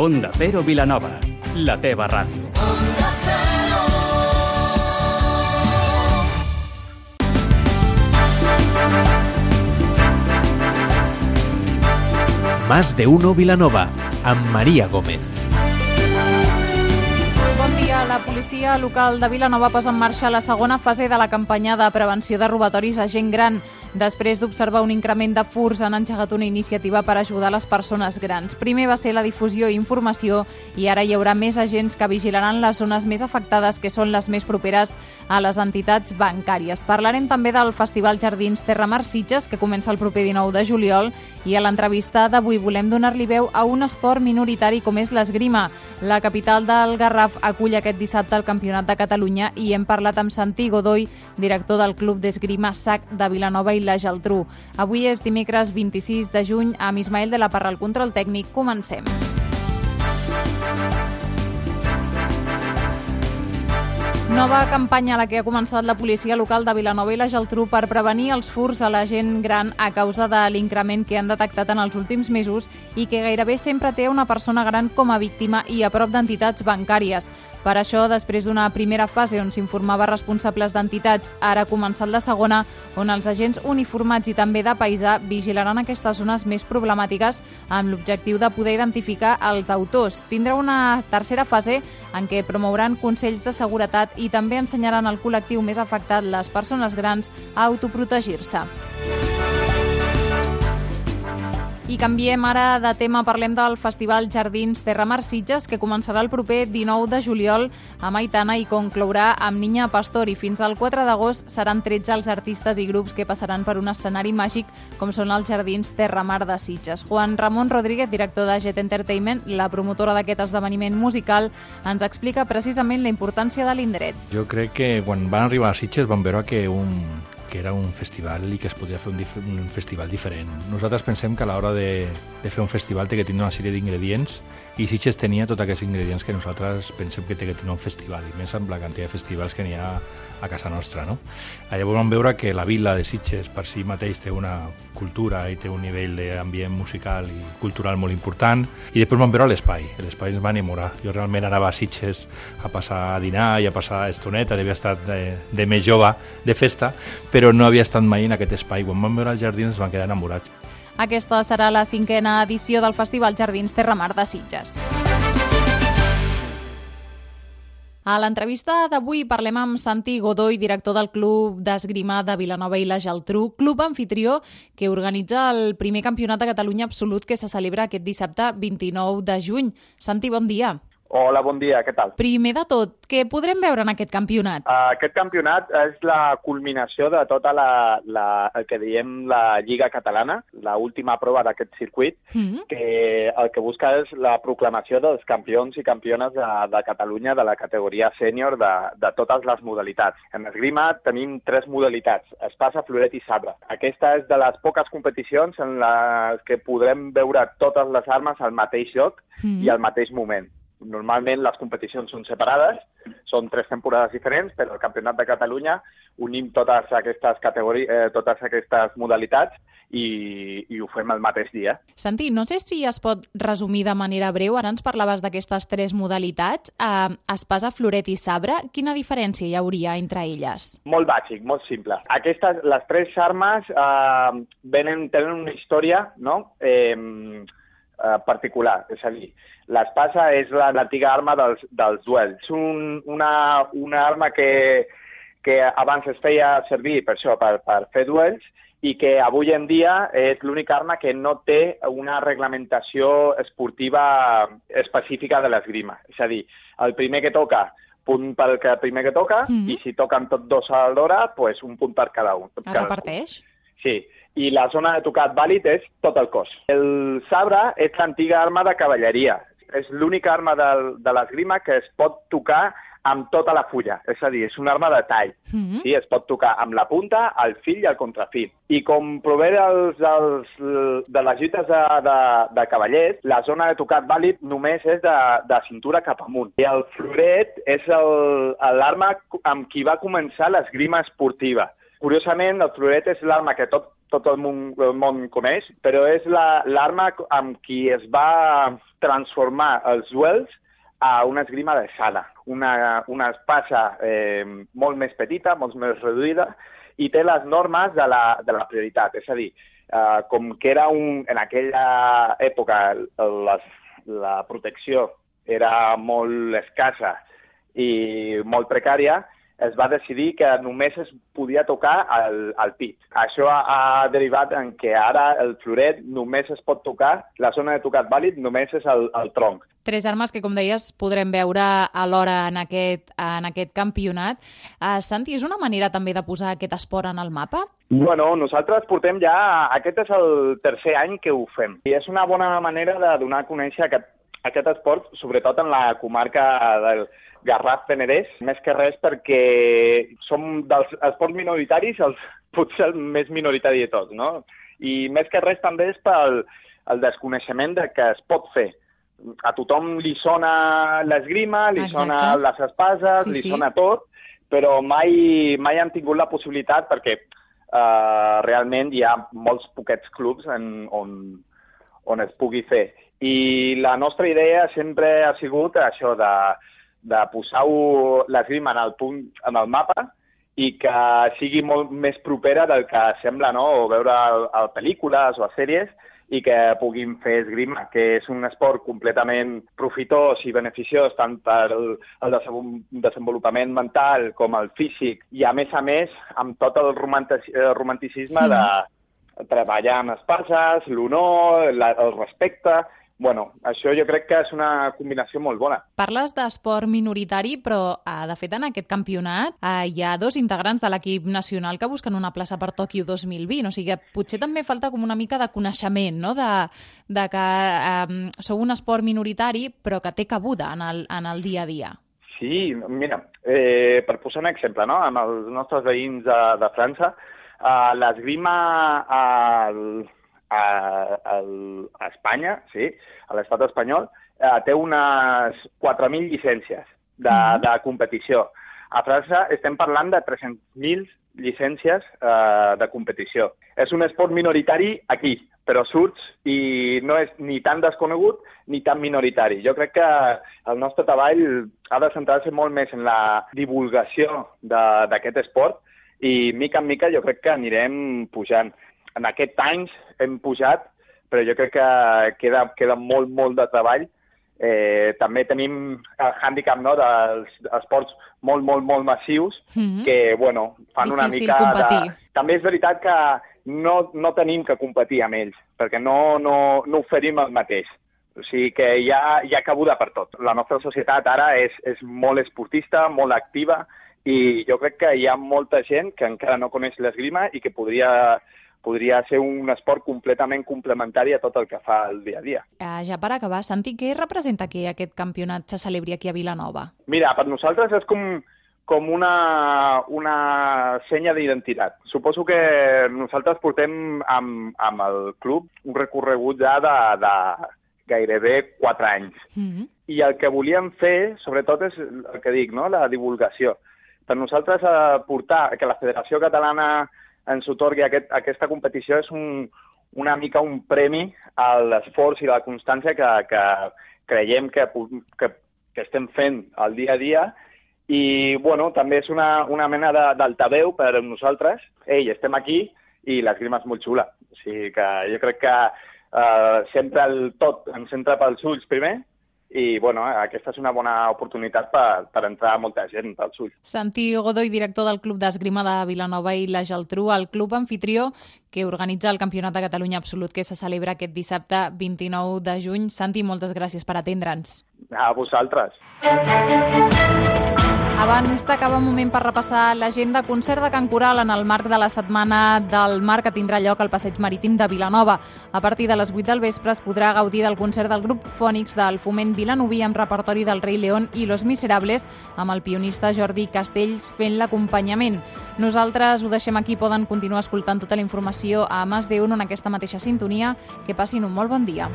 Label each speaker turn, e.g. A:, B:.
A: Onda Cero Vilanova, la teva ràdio.
B: Más de uno Vilanova, amb Maria Gómez.
C: Bon dia. La policia local de Vilanova posa en marxa la segona fase de la campanya de prevenció de robatoris a gent gran. Després d'observar un increment de furs, han engegat una iniciativa per ajudar les persones grans. Primer va ser la difusió i informació i ara hi haurà més agents que vigilaran les zones més afectades, que són les més properes a les entitats bancàries. Parlarem també del Festival Jardins Terramar Sitges, que comença el proper 19 de juliol, i a l'entrevista d'avui volem donar-li veu a un esport minoritari com és l'esgrima. La capital del Garraf acull aquest dissabte el Campionat de Catalunya i hem parlat amb Santi Godoy, director del Club d'Esgrima SAC de Vilanova i la Geltrú. Avui és dimecres 26 de juny, amb Ismael de la Parra al control tècnic. Comencem. Nova campanya a la que ha començat la policia local de Vilanova i la Geltrú per prevenir els furs a la gent gran a causa de l'increment que han detectat en els últims mesos i que gairebé sempre té una persona gran com a víctima i a prop d'entitats bancàries. Per això, després d'una primera fase on s'informava responsables d'entitats, ara ha començat la segona, on els agents uniformats i també de paisà vigilaran aquestes zones més problemàtiques amb l'objectiu de poder identificar els autors. Tindrà una tercera fase en què promouran consells de seguretat i també ensenyaran al col·lectiu més afectat, les persones grans, a autoprotegir-se. I canviem ara de tema, parlem del Festival Jardins Terramar Sitges, que començarà el proper 19 de juliol a Maitana i conclourà amb Niña Pastor i fins al 4 d'agost seran 13 els artistes i grups que passaran per un escenari màgic com són els Jardins Terramar de Sitges. Juan Ramon Rodríguez, director de Jet Entertainment, la promotora d'aquest esdeveniment musical, ens explica precisament la importància de l'indret.
D: Jo crec que quan van arribar a Sitges van veure que un, que era un festival i que es podia fer un, un festival diferent. Nosaltres pensem que a l'hora de, de fer un festival té que tenir una sèrie d'ingredients i Sitges tenia tots aquests ingredients que nosaltres pensem que té que tenir un festival, i més amb la quantitat de festivals que n'hi ha a casa nostra. No? Llavors vam veure que la vila de Sitges per si mateix té una cultura i té un nivell d'ambient musical i cultural molt important, i després vam veure l'espai. L'espai ens va enamorar. Jo realment anava a Sitges a passar a dinar i a passar estoneta, havia estat de, de més jove, de festa, però no havia estat mai en aquest espai. Quan vam veure els jardins ens van quedar enamorats.
C: Aquesta serà la cinquena edició del Festival Jardins Terramar de Sitges. A l'entrevista d'avui parlem amb Santi Godoy, director del Club d'Esgrima de Vilanova i la Geltrú, club anfitrió que organitza el primer campionat de Catalunya absolut que se celebra aquest dissabte 29 de juny. Santi, bon dia.
E: Hola, bon dia, què tal?
C: Primer de tot, què podrem veure en aquest campionat?
E: Uh, aquest campionat és la culminació de tota la, la, el que diem la Lliga Catalana, la última prova d'aquest circuit, mm -hmm. que el que busca és la proclamació dels campions i campiones de, de Catalunya de la categoria sènior de, de totes les modalitats. En esgrima tenim tres modalitats, espasa, floret i sabre. Aquesta és de les poques competicions en les que podrem veure totes les armes al mateix lloc mm -hmm. i al mateix moment. Normalment les competicions són separades, són tres temporades diferents, però el Campionat de Catalunya unim totes aquestes categories, eh, totes aquestes modalitats i, i ho fem el mateix dia.
C: Santi, no sé si es pot resumir de manera breu, ara ens parlaves d'aquestes tres modalitats, eh, espasa, floret i sabre, quina diferència hi hauria entre elles?
E: Molt bàsic, molt simple. Aquestes, les tres armes eh, venen, tenen una història, no?, eh, eh, particular, és a dir, L'espasa és l'antiga arma dels, dels duels. És un, una, una arma que, que abans es feia servir per això, per, per fer duels, i que avui en dia és l'única arma que no té una reglamentació esportiva específica de l'esgrima. És a dir, el primer que toca, punt pel que primer que toca, mm -hmm. i si toquen tots dos a l'hora, pues un punt per cada un.
C: Es reparteix?
E: Sí, i la zona de tocat vàlid és tot el cos. El sabre és l'antiga arma de cavalleria, és l'única arma de, de l'esgrima que es pot tocar amb tota la fulla, és a dir, és una arma de tall. Mm -hmm. sí? Es pot tocar amb la punta, el fil i el contrafil. I com prové dels, dels, de les lluites de, de, de cavallers, la zona de tocat vàlid només és de, de cintura cap amunt. I el floret és l'arma amb qui va començar l'esgrima esportiva. Curiosament, el floret és l'arma que tot, tot el món, el món coneix, però és l'arma la, amb qui es va transformar els duels a una esgrima de sala, una, una espasa eh, molt més petita, molt més reduïda, i té les normes de la, de la prioritat. És a dir, eh, com que era un, en aquella època les, la protecció era molt escassa i molt precària, es va decidir que només es podia tocar al, al pit. Això ha, ha derivat en que ara el floret només es pot tocar, la zona de tocat vàlid només és el, el tronc.
C: Tres armes que, com deies, podrem veure alhora en aquest, en aquest campionat. Uh, Santi, és una manera també de posar aquest esport en el mapa?
E: Bueno, nosaltres portem ja... Aquest és el tercer any que ho fem. I és una bona manera de donar a conèixer aquest, aquest esport, sobretot en la comarca del, Garraf Penedès, més que res perquè som dels esports minoritaris els, potser el més minoritari de tots, no? I més que res també és pel el desconeixement de que es pot fer. A tothom li sona l'esgrima, li Exacte. sona les espases, sí, li sí. sona tot, però mai, mai han tingut la possibilitat perquè uh, realment hi ha molts poquets clubs en, on, on es pugui fer. I la nostra idea sempre ha sigut això de de posar l'esgrima en el punt, en el mapa, i que sigui molt més propera del que sembla, no?, o veure a, pel·lícules o a sèries, i que puguin fer esgrima, que és un esport completament profitós i beneficiós tant per el desenvolupament mental com el físic, i a més a més amb tot el romanticisme sí. de treballar amb espases, l'honor, el respecte, bueno, això jo crec que és una combinació molt bona.
C: Parles d'esport minoritari, però eh, de fet en aquest campionat eh, hi ha dos integrants de l'equip nacional que busquen una plaça per Tòquio 2020, o sigui que potser també falta com una mica de coneixement, no?, de, de que eh, sou un esport minoritari però que té cabuda en el, en el dia a dia.
E: Sí, mira, eh, per posar un exemple, no?, amb els nostres veïns de, de França, eh, l'esgrima al a, a, a Espanya, sí, a l'estat espanyol, eh, té unes 4.000 llicències de, mm. de competició. A França estem parlant de 300.000 llicències eh, de competició. És un esport minoritari aquí, però surts i no és ni tan desconegut ni tan minoritari. Jo crec que el nostre treball ha de centrar-se molt més en la divulgació d'aquest esport i mica en mica jo crec que anirem pujant en aquest anys hem pujat, però jo crec que queda, queda molt, molt de treball. Eh, també tenim el hàndicap no, dels esports molt, molt, molt massius mm -hmm. que, bueno, fan
C: Difícil
E: una mica
C: competir.
E: de... També és veritat que no, no tenim que competir amb ells, perquè no, no, no oferim el mateix. O sigui que hi ha, hi ha cabuda per tot. La nostra societat ara és, és molt esportista, molt activa, i jo crec que hi ha molta gent que encara no coneix l'esgrima i que podria podria ser un esport completament complementari a tot el que fa el dia a dia.
C: Uh, ja per acabar, Santi, què representa que aquest campionat se celebri aquí a Vilanova?
E: Mira, per nosaltres és com, com una, una senya d'identitat. Suposo que nosaltres portem amb, amb el club un recorregut ja de, de gairebé 4 anys. Mm -hmm. I el que volíem fer, sobretot, és el que dic, no? la divulgació. Per nosaltres, eh, portar que la Federació Catalana ens otorgui aquest, aquesta competició és un, una mica un premi a l'esforç i la constància que, que creiem que, que, que estem fent al dia a dia i, bueno, també és una, una mena d'altaveu per a nosaltres. Ei, estem aquí i l'esgrima és molt xula. O sigui que jo crec que eh, sempre el tot ens entra pels ulls primer i bueno, aquesta és una bona oportunitat per, per entrar molta gent al sud.
C: Santi Godoy, director del Club d'Esgrima de Vilanova i la Geltrú, el club anfitrió que organitza el Campionat de Catalunya Absolut que se celebra aquest dissabte 29 de juny. Santi, moltes gràcies per atendre'ns.
E: A vosaltres.
C: Abans d'acabar un moment per repassar l'agenda, concert de Can Coral en el marc de la Setmana del Mar que tindrà lloc al Passeig Marítim de Vilanova. A partir de les 8 del vespre es podrà gaudir del concert del grup Fònix del Foment Vilanoví amb repertori del Rei León i Los Miserables amb el pionista Jordi Castells fent l'acompanyament. Nosaltres ho deixem aquí, poden continuar escoltant tota la informació a Mas de Uno en aquesta mateixa sintonia. Que passin un molt bon dia.